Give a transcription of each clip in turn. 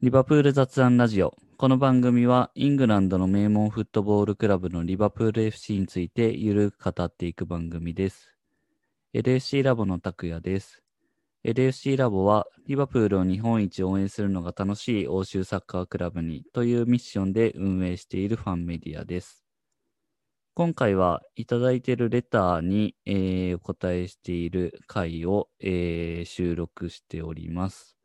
リバプール雑談ラジオ。この番組はイングランドの名門フットボールクラブのリバプール FC についてゆるく語っていく番組です。LFC ラボの拓也です。LFC ラボはリバプールを日本一応援するのが楽しい欧州サッカークラブにというミッションで運営しているファンメディアです。今回はいただいているレターに、えーお答えしている回を、えー収録しております。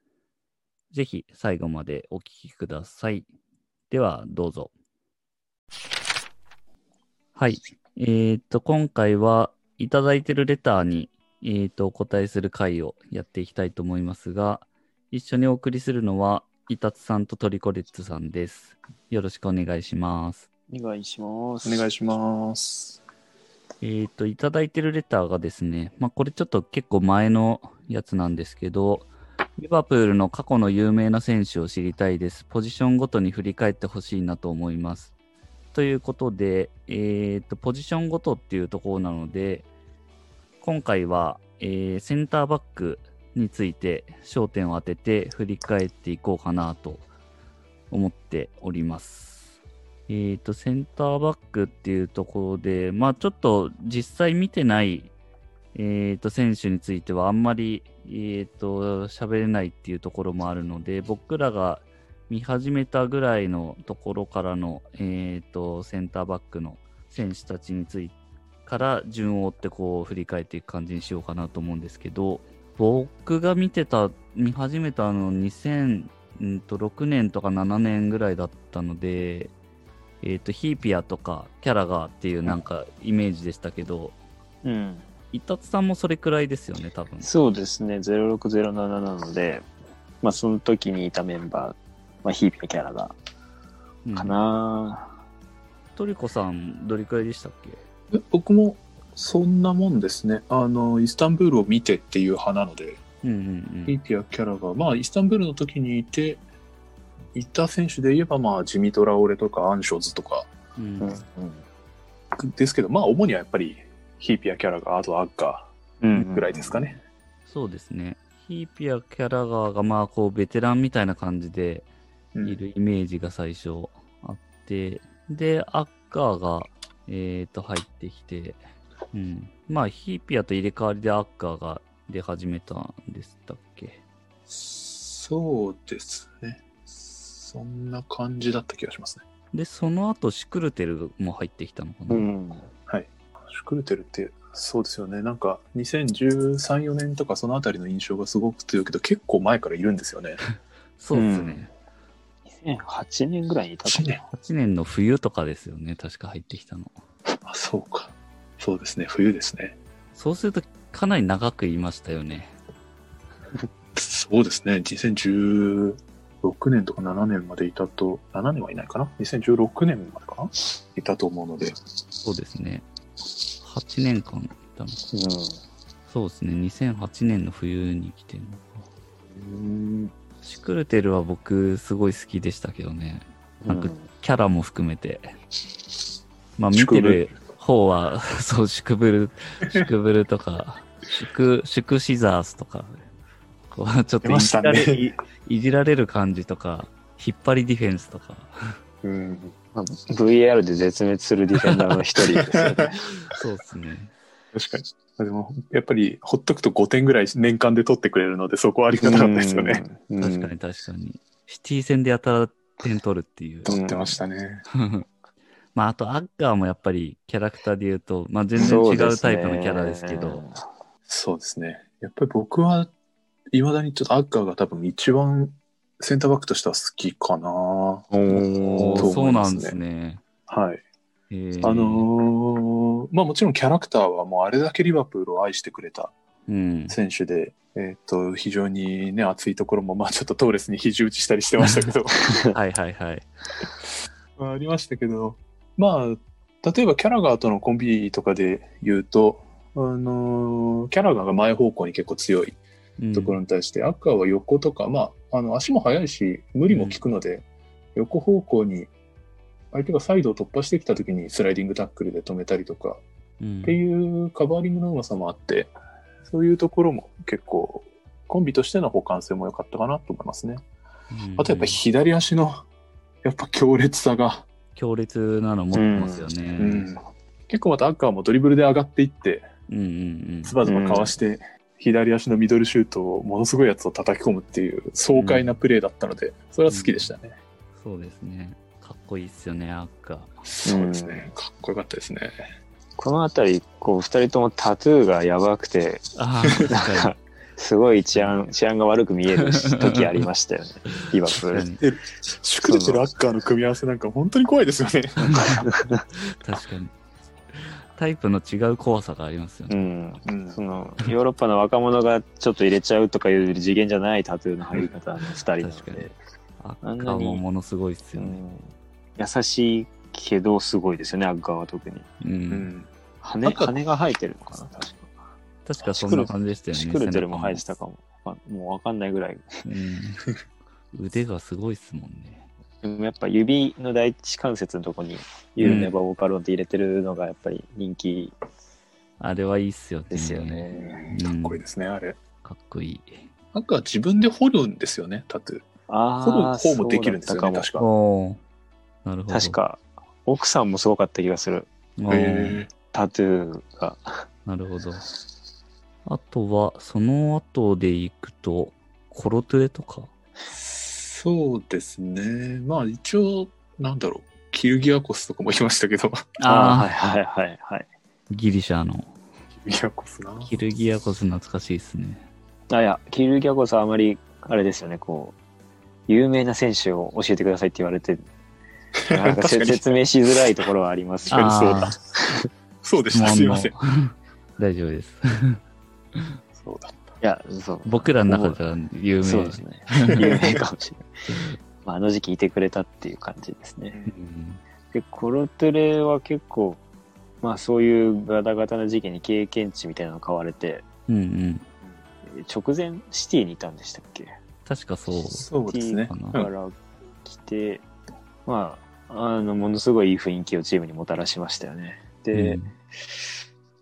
ぜひ最後までお聞きください。では、どうぞ。はい。えーっと、今回はいただいているレターに、えーっと、お答えする回をやっていきたいと思いますが、一緒にお送りするのは、イタツさんとトリコレッツさんです。よろしくお願いします。お願いします。お願いします。えーっと、いただいてるレターがですね、まあ、これちょっと結構前のやつなんですけど、リバプールの過去の有名な選手を知りたいです。ポジションごとに振り返ってほしいなと思います。ということで、えーと、ポジションごとっていうところなので、今回は、えーセンターバックについて焦点を当てて振り返っていこうかなと思っております。えっ、と、センターバックっていうところで、まあちょっと実際見てない、えっ、と、選手についてはあんまり、えっ、と、喋れないっていうところもあるので、僕らが見始めたぐらいのところからの、えっ、と、センターバックの選手たちについて、から順を追ってこう振り返っていく感じにしようかなと思うんですけど、僕が見てた、見始めたの2006年とか7年ぐらいだったので、えっ、と、ヒーピアとかキャラガーっていうなんかイメージでしたけど、うん。イタツさんもそれくらいですよね、多分。そうですね、0607なので、まあその時にいたメンバー、まあヒーピーキャラが、うんかな、トリコさん、どれくらいでしたっけ？え僕もそんなもんですね。あの、イスタンブールを見てっていう派なので、うんうんイーピアキャラが、まあ、イスタンブールの時にいて、いた選手で言えば、まあ、ジミトラオレとかアンショズとかうん。ううんん。ですけど、まあ、主にはやっぱりヒーピアキャラが、あとアッカうん。ーぐらいですかね。そうですね。ヒーピア、キャラガーがまあこうベテランみたいな感じでうんいるイメージが最初あって、で、アッカーが、えっ、と入ってきて、うん。まあヒーピアと入れ替わりでアッカーが出始めたんでしたっけ？そうですね。そんな感じだった気がしますね。で、その後シュクルテルも入ってきたのかな、うん。シュクルテルって、そうですよね。なんか、2013、4年とかそのあたりの印象がすごく強いけど、結構前からいるんですよね。そうですね。2008年ぐらいにいたか8年。8年の冬とかですよね、確か入ってきたの。あ、そうか。そうですね。冬ですね。そうするとかなり長くいましたよね。そうですね。2016年とか7年までいたと、7年はいないかな ?2016 年までかな？いたと思うので。そうですね。8年間いたのか。うん。そうですね。2008年の冬に来てるのか。うん。シュクルテルは僕すごい好きでしたけどね。なんかうんキャラも含めて。まあ見てる方は、そう、シュクブル、シュクブルとか、シュク、シュクシザースとか、こう、ちょっといじられ,、いじられる感じとか、引っ張りディフェンスとか。うん。まあ VAR で絶滅するディフェンダーの一人ですよね。そうですね。確かに。でも、やっぱり、ほっとくと5点ぐらい年間で取ってくれるので、そこはありがたかったですよね。うん。確かに確かに。シティ戦でやたら点取るっていう。ん取ってましたね。まあ、あと、アッガーもやっぱりキャラクターで言うと、まあ、全然違うタイプのキャラですけど、そうですね。やっぱり僕は、いまだにちょっとアッカーが多分一番センターバックとしては好きかな。おとーそうなん思いますねですね。はい。あのーまあもちろんキャラクターはもうあれだけリバプールを愛してくれたうん。選手で、えっ、と、非常にね、熱いところも、まあちょっとトーレスに肘打ちしたりしてましたけど、はいはいはい。ま あありましたけど、まあ、例えばキャラガーとのコンビとかで言うと、あのーキャラガーが前方向に結構強いうんところに対して、アッカーは横とか、まあ、あの足も速いし、無理も効くので、横方向に相手がサイドを突破してきた時にスライディングタックルで止めたりとか、うんっていうカバーリングのうまさもあって、そういうところも結構、コンビとしての補完性も良かったかなと思いますね。ううんあとやっぱ左足の、やっぱ強烈さが、強烈なの持ってますよね。う。ん、結構またアッカーもドリブルで上がっていって、うんうんズバズバかわして、左足のミドルシュートをものすごいやつを叩き込むっていう爽快なプレーだったので、それは好きでしたね。そうですね。かっこいいっすよね、アッカー。そうですね。かっこよかったですね。このあたり、こう、二人ともタトゥーがやばくて、なんかか、すごい治安、治安が悪く見える時ありましたよね。リバプー。シュクルアッカーの組み合わせなんか本当に怖いですよね。確かに。タイプの違う怖さがありますようね。ん。うんその、ヨーロッパの若者がちょっと入れちゃうとかいう次元じゃないタトゥーの入り方の二人なの確かにで、アッカーもものすごいっすよね。うん、優しいけどすごいですよね、アッガーは特に。う。うんん。羽、なんか羽が生えてるのかな、確か。確かそんな感じでしたよね。シクルテルも生えて背たかも。わもうわかんないぐらい。うん。腕がすごいっすもんね。でもやっぱ指の第一関節のとこに、ユーネバーボーカロンって入れてるのがやっぱり人気あれはいいっすよね。ですよね。うん。かっこいいですね、あれ。かっこいい。アッカー自分で掘るんですよね、タトゥー。あ掘るあ、方もできるんですよね、確か。なるほど。確か、奥さんもすごかった気がする。タトゥーが。なるほど。あとは、その後で行くと、コロトゥレとか。そうですね。まあ一応、なんだろう、キルギアコスとかもいましたけど、ああ、あはいはいはいはい。あ、ギリシャの。キルギアコスな。キルギアコス懐かしいですね。あ、いや、キルギャコスはあまり、あれですよね、こう、有名な選手を教えてくださいって言われて、なんか 説明しづらいところはありますけど、あそうだあ、そうでした、すいません。大丈夫です。そうだ。いや、そう。僕らの中では有名そうですね。有名かもしれない。まあ、あの時期いてくれたっていう感じですね。うんで、コロトゥレは結構、まあそういうガタガタな時期に経験値みたいなの買われて、うんうん。直前シティにいたんでしたっけ？確かそう。そうですね。から来て、まあ、あの、ものすごいいい雰囲気をチームにもたらしましたよね。で、うん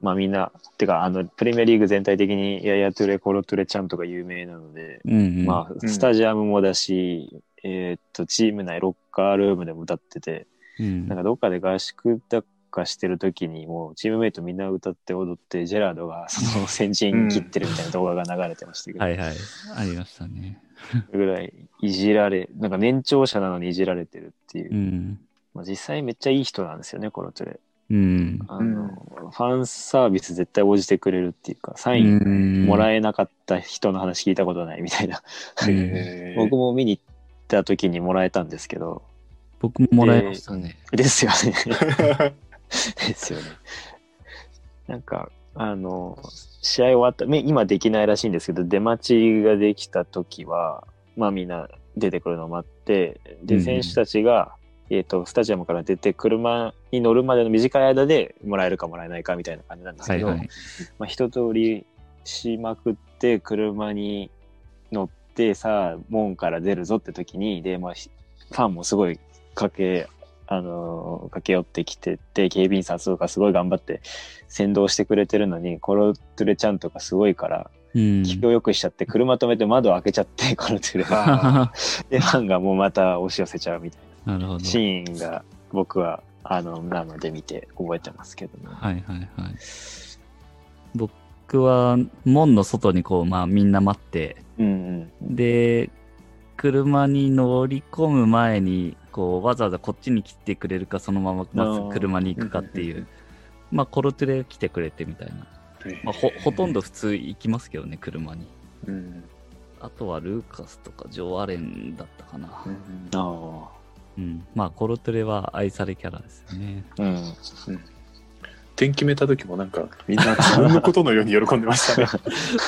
まあみんな、てか、あの、プレミアリーグ全体的にヤヤトゥレ、コロトゥレちゃんとか有名なので、うんうん、まあ、うんスタジアムもだし、えーっと、チーム内ロッカールームでも歌ってて、うんなんかどっかで合宿だかしてる時にもうチームメイトみんな歌って踊って、ジェラードがその先陣切ってるみたいな動画が流れてましたけど、はいはい。ありましたね。ぐらいいじられ、なんか年長者なのにいじられてるっていう。うん。まあ、実際めっちゃいい人なんですよね、コロトゥレ。うん。あの、ファンサービス絶対応じてくれるっていうか、サインンもらええなかった人の話聞いたことないみたいな。僕も見に行った時にもらえたんですけど、僕ももらいましたね。ですよね。ですよね。なんか、あの、試合終わった、め今できないらしいんですけど、出待ちができた時は、まあみんな出てくるのを待って、で、うん選手たちが、えっ、と、スタジアムから出て車に乗るまでの短い間でもらえるかもらえないかみたいな感じなんですけど、はいはい。まあ一通りしまくって車に乗ってさあ門から出るぞって時にで、まあ、ひファンもすごい駆けあのー駆け寄ってきてて警備員さんとかすごい頑張って先導してくれてるのにコロトゥレちゃんとかすごいからうん。気を良くしちゃって車止めて窓開けちゃって コロトゥレが でファンがもうまた押し寄せちゃうみたい。なシーンが僕はあの生で見て覚えてますけどね。はいはいはい。僕は門の外にこう、まあみんな待って、うんうんで、車に乗り込む前に、こう、わざわざこっちに来てくれるか、そのまままず車に行くかっていう。まあ、コロトゥレ来てくれてみたいな。まあ、ほ、ほとんど普通行きますけどね、車に。うんあとはルーカスとかジョー・アレンだったかな。うんあうん。まあ、コロトゥレは愛されキャラですよね。あうん点決めた時もなんかみんな自分のことのように喜んでましたね。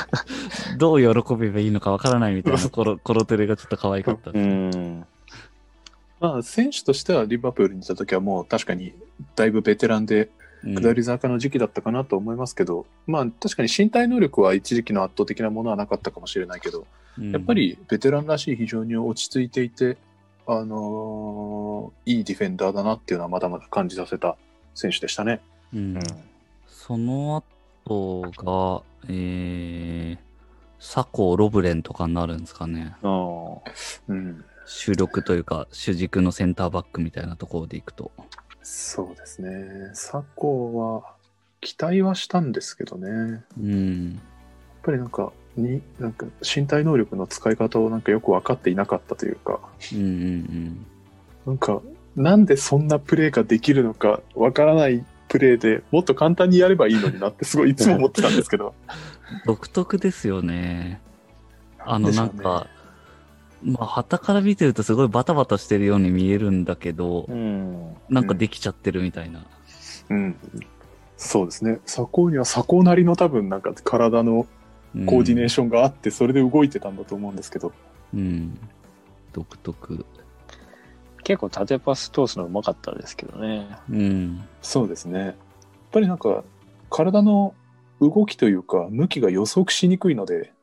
どう喜べばいいのかわからないみたいな コロコロトゥレがちょっと可愛かったうです。ん。まあ選手としてはリバプールにいた時はもう確かにだいぶベテランでうん下り坂の時期だったかなと思いますけど、まあ確かに身体能力は一時期の圧倒的なものはなかったかもしれないけど、うんやっぱりベテランらしい非常に落ち着いていて、あのーいいディフェンダーだなっていうのはまだまだ感じさせた選手でしたね。うんその後が、えー、サコ・ロブレンとかになるんですかね。ああ。うん。主力というか、主軸のセンターバックみたいなところでいくと。そうですね。佐藤は、期待はしたんですけどね。うん。ぱりなんか、に、なんか身体能力の使い方をなんかよく分かっていなかったというか、うんうんなんか、なんでそんなプレーができるのかわからないプレーでもっと簡単にやればいいのになってすごいいつも思ってたんですけど。うん。独特ですよね。あの、でしょうんか、まあ、旗から見てるとすごいバタバタしてるように見えるんだけど、うん。なんかできちゃってるみたいな。うん。そうですね。左高には左高なりの多分なんか体のうんコーディネーションがあって、それで動いてたんだと思うんですけど。うん。独特。結構縦パス通すのうまかったですけどね。うん。そうですね。やっぱりなんか、体の動きというか、向きが予測しにくいので、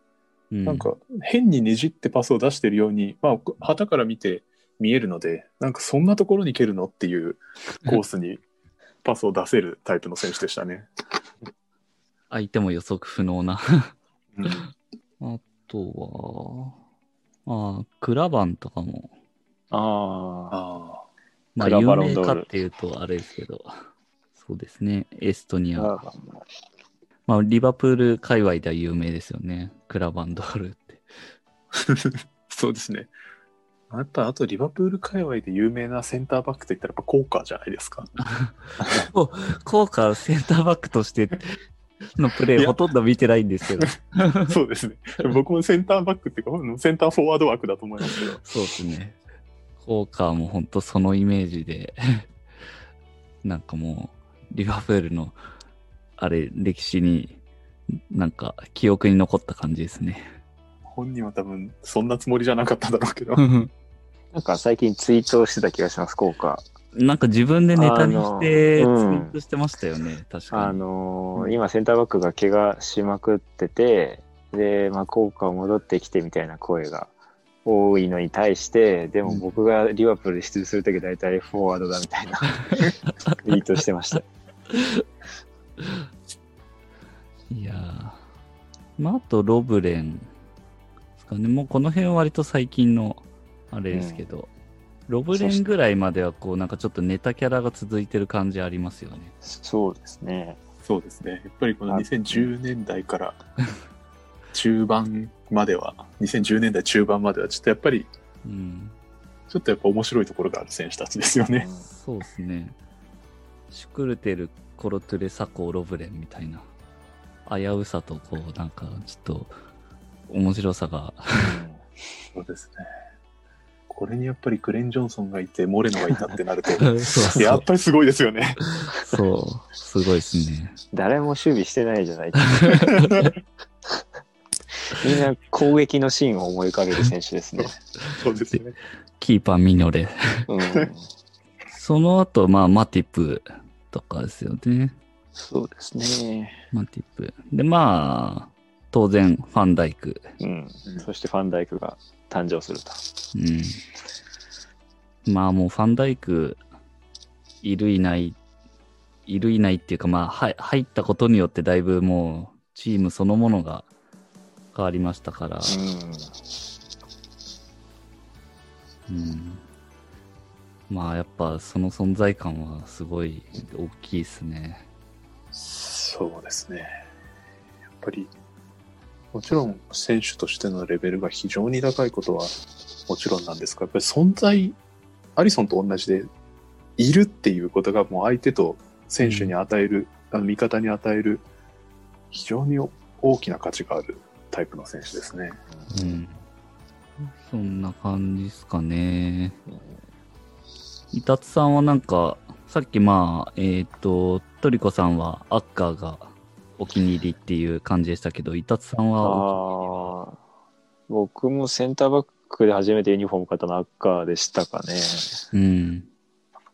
うん、なんか変にねじってパスを出してるように、まあ、旗から見て見えるので、なんかそんなところに蹴るのっていう コースにパスを出せるタイプの選手でしたね。相手も予測不能な。うんあとは、ああ、クラバンとかも、ああ。あまあ、有名かっていうとあれですけど、そうですね、エストニア。あまあ、リバプール界隈では有名ですよね、クラバンドールって。あ、そうですね。やっぱあとリバプール界隈で有名なセンターバックといったらやっぱコーカーじゃないですか。効果センターバックとしてのプレーほとんど見てないんですけど、そうですね。僕もセンターバックっていうか、センターフォワード枠だと思いますけど。そうですね。効果も本当そのイメージで、なんかもう、リバプールの、あれ、歴史に、なんか記憶に残った感じですね。本人は多分そんなつもりじゃなかっただろうけど。なんか最近ツイートしてた気がします、効果。なんか自分でネタにしてツイートしてましたよね、確かに。あのーうん今センターバックが怪我しまくってて、で、まあ、効果を戻ってきてみたいな声が多いのに対して、でも僕がリバプールで出場するとき大体フォワードだみたいな ツイートしてました。いやー。まあ、あと、ロブレンですかね。もうこの辺は割と最近の、あれですけど、ロブレンぐらいまでは、こう、なんかちょっとネタキャラが続いてる感じありますよね。そうですね。そうですね。やっぱりこの2010年代から中盤までは、2010年代中盤までは、ちょっとやっぱり、うん。ちょっとやっぱ面白いところがある選手たちですよね。そうですね。シュクルテル、コロトゥレ、サコ、ロブレンみたいな。危うさと、こう、なんか、ちょっと、面白さが。そうですね。これにやっぱりクレン・ジョンソンがいて、モレノがいたってなると、そうそうやっぱりすごいですよね。そう、すごいですね。誰も守備してないじゃない。みんな攻撃のシーンを思い浮かべる選手ですね。そうですね。キーパーミノレ。うん、その後、まあ、マティプとかですよね。そうですね。マティプ。で、まあ、当然、ファンダイク。うん。そしてファンダイクが誕生すると。うん。まあ、もうファンダイク、いるいない、いるいないっていうか、まあ、は入ったことによってだいぶもう、チームそのものが変わりましたから。うん。まあ、やっぱその存在感はすごい大きいですね。そうですね。やっぱり、もちろん選手としてのレベルが非常に高いことはもちろんなんですが、やっぱり存在、アリソンと同じで、いるっていうことがもう相手と選手に与える、あの味方に与える非常に大きな価値があるタイプの選手ですね。うん。そんな感じですかね。イタツさんはなんか、さっきまあ、えっ、と、トリコさんはアッカーがお気に入りっていう感じでしたけど、イタツさんはおああ、僕もセンターバックで初めてユニフォーム買ったのはアッカーでしたかね。うん。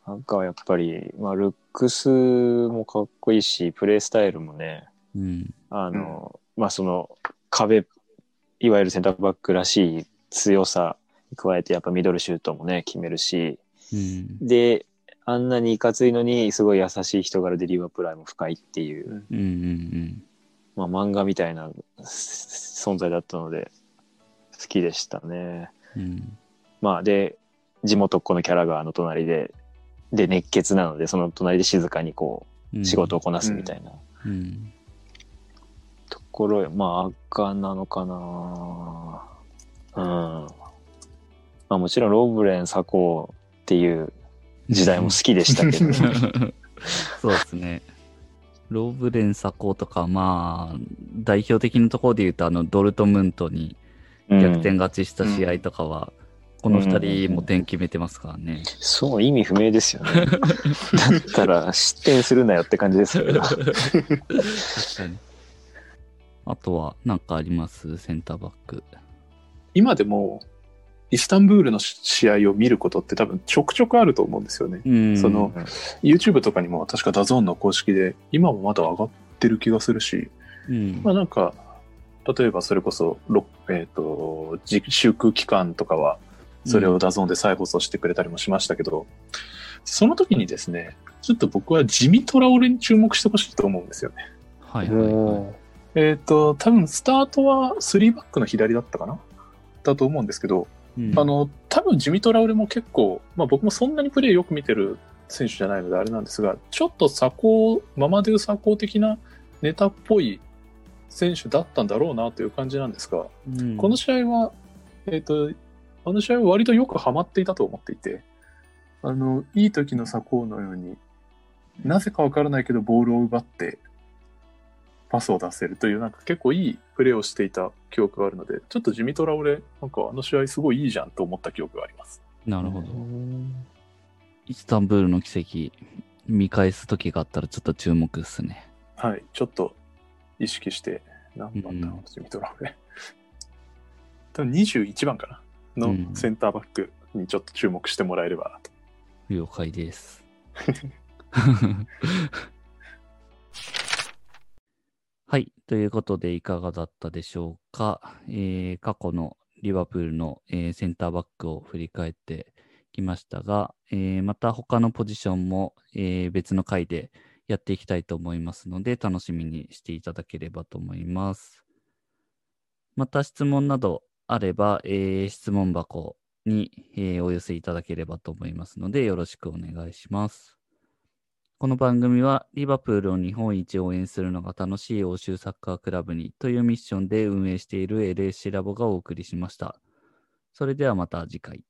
アッカーはやっぱり、まあ、ルックスもかっこいいし、プレースタイルもね、うん。あの、まあその壁、いわゆるセンターバックらしい強さに加えて、やっぱミドルシュートもね、決めるし、うん。で、あんなにいかついのに、すごい優しい人柄でリバプライも深いっていう、うん。うん。まあ漫画みたいな存在だったので、好きでしたね。うん。まあで、地元っ子のキャラがあの隣で、で、熱血なので、その隣で静かにこうんう、仕事をこなすみたいなうん。ところへ、まあ、赤なのかなうん。まあもちろん、ローブレン佐高っていう時代も好きでしたけど、そうですね。ローブレン佐高とか、まあ、代表的なところで言うと、あの、ドルトムントにうん逆転勝ちした試合とかは、この二人も点決めてますからね。そう、意味不明ですよね。だったら、失点するなよって感じですけど。確かに。あとは、なんかあります？センターバック。今でも、イスタンブールの試合を見ることって多分ちょくちょくあると思うんですよね。うん。そのうん YouTube とかにも確か DAZN の公式で今もまだ上がってる気がするし、うん、まあなんか、例えばそれこそ、ろえっ、と、自粛期間とかは、それを DAZN で再放送してくれたりもしましたけど、その時にですね、ちょっと僕はジミ・トラオレに注目してほしいと思うんですよね。はいはいはい。えっ、と、多分スタートは3バックの左だったかな？だと思うんですけど、うん。あの、多分ジミ・トラオレも結構、まあ僕もそんなにプレーよく見てる選手じゃないのであれなんですが、ちょっと左高、ママデウ左高的なネタっぽい選手だったんだろうなという感じなんですが、うん。この試合は、えっ、と、あの試合は割とよくハマっていたと思っていて、あの、いい時の左高のように、なぜかわからないけどボールを奪って、パスを出せるという、なんか結構いいプレーをしていた記憶があるので、ちょっと地味トラオレ、なんかあの試合すごいいいじゃんと思った記憶があります。なるほど。イスタンブールの奇跡、見返す時があったらちょっと注目ですね。はい、ちょっと意識して、何番だろう地味トラオレ。多分21番かなうんのセンターバックにちょっと注目してもらえればなと。了解です。はい。ということで、いかがだったでしょうか？えー過去のリバプールの、えーセンターバックを振り返ってきましたが、えーまた他のポジションも、え別の回でやっていきたいと思いますので、楽しみにしていただければと思います。また質問などあれば、え質問箱に、えお寄せいただければと思いますので、よろしくお願いします。この番組は、リバプールを日本一応援するのが楽しい欧州サッカークラブにというミッションで運営している LSC ラボがお送りしました。それではまた次回。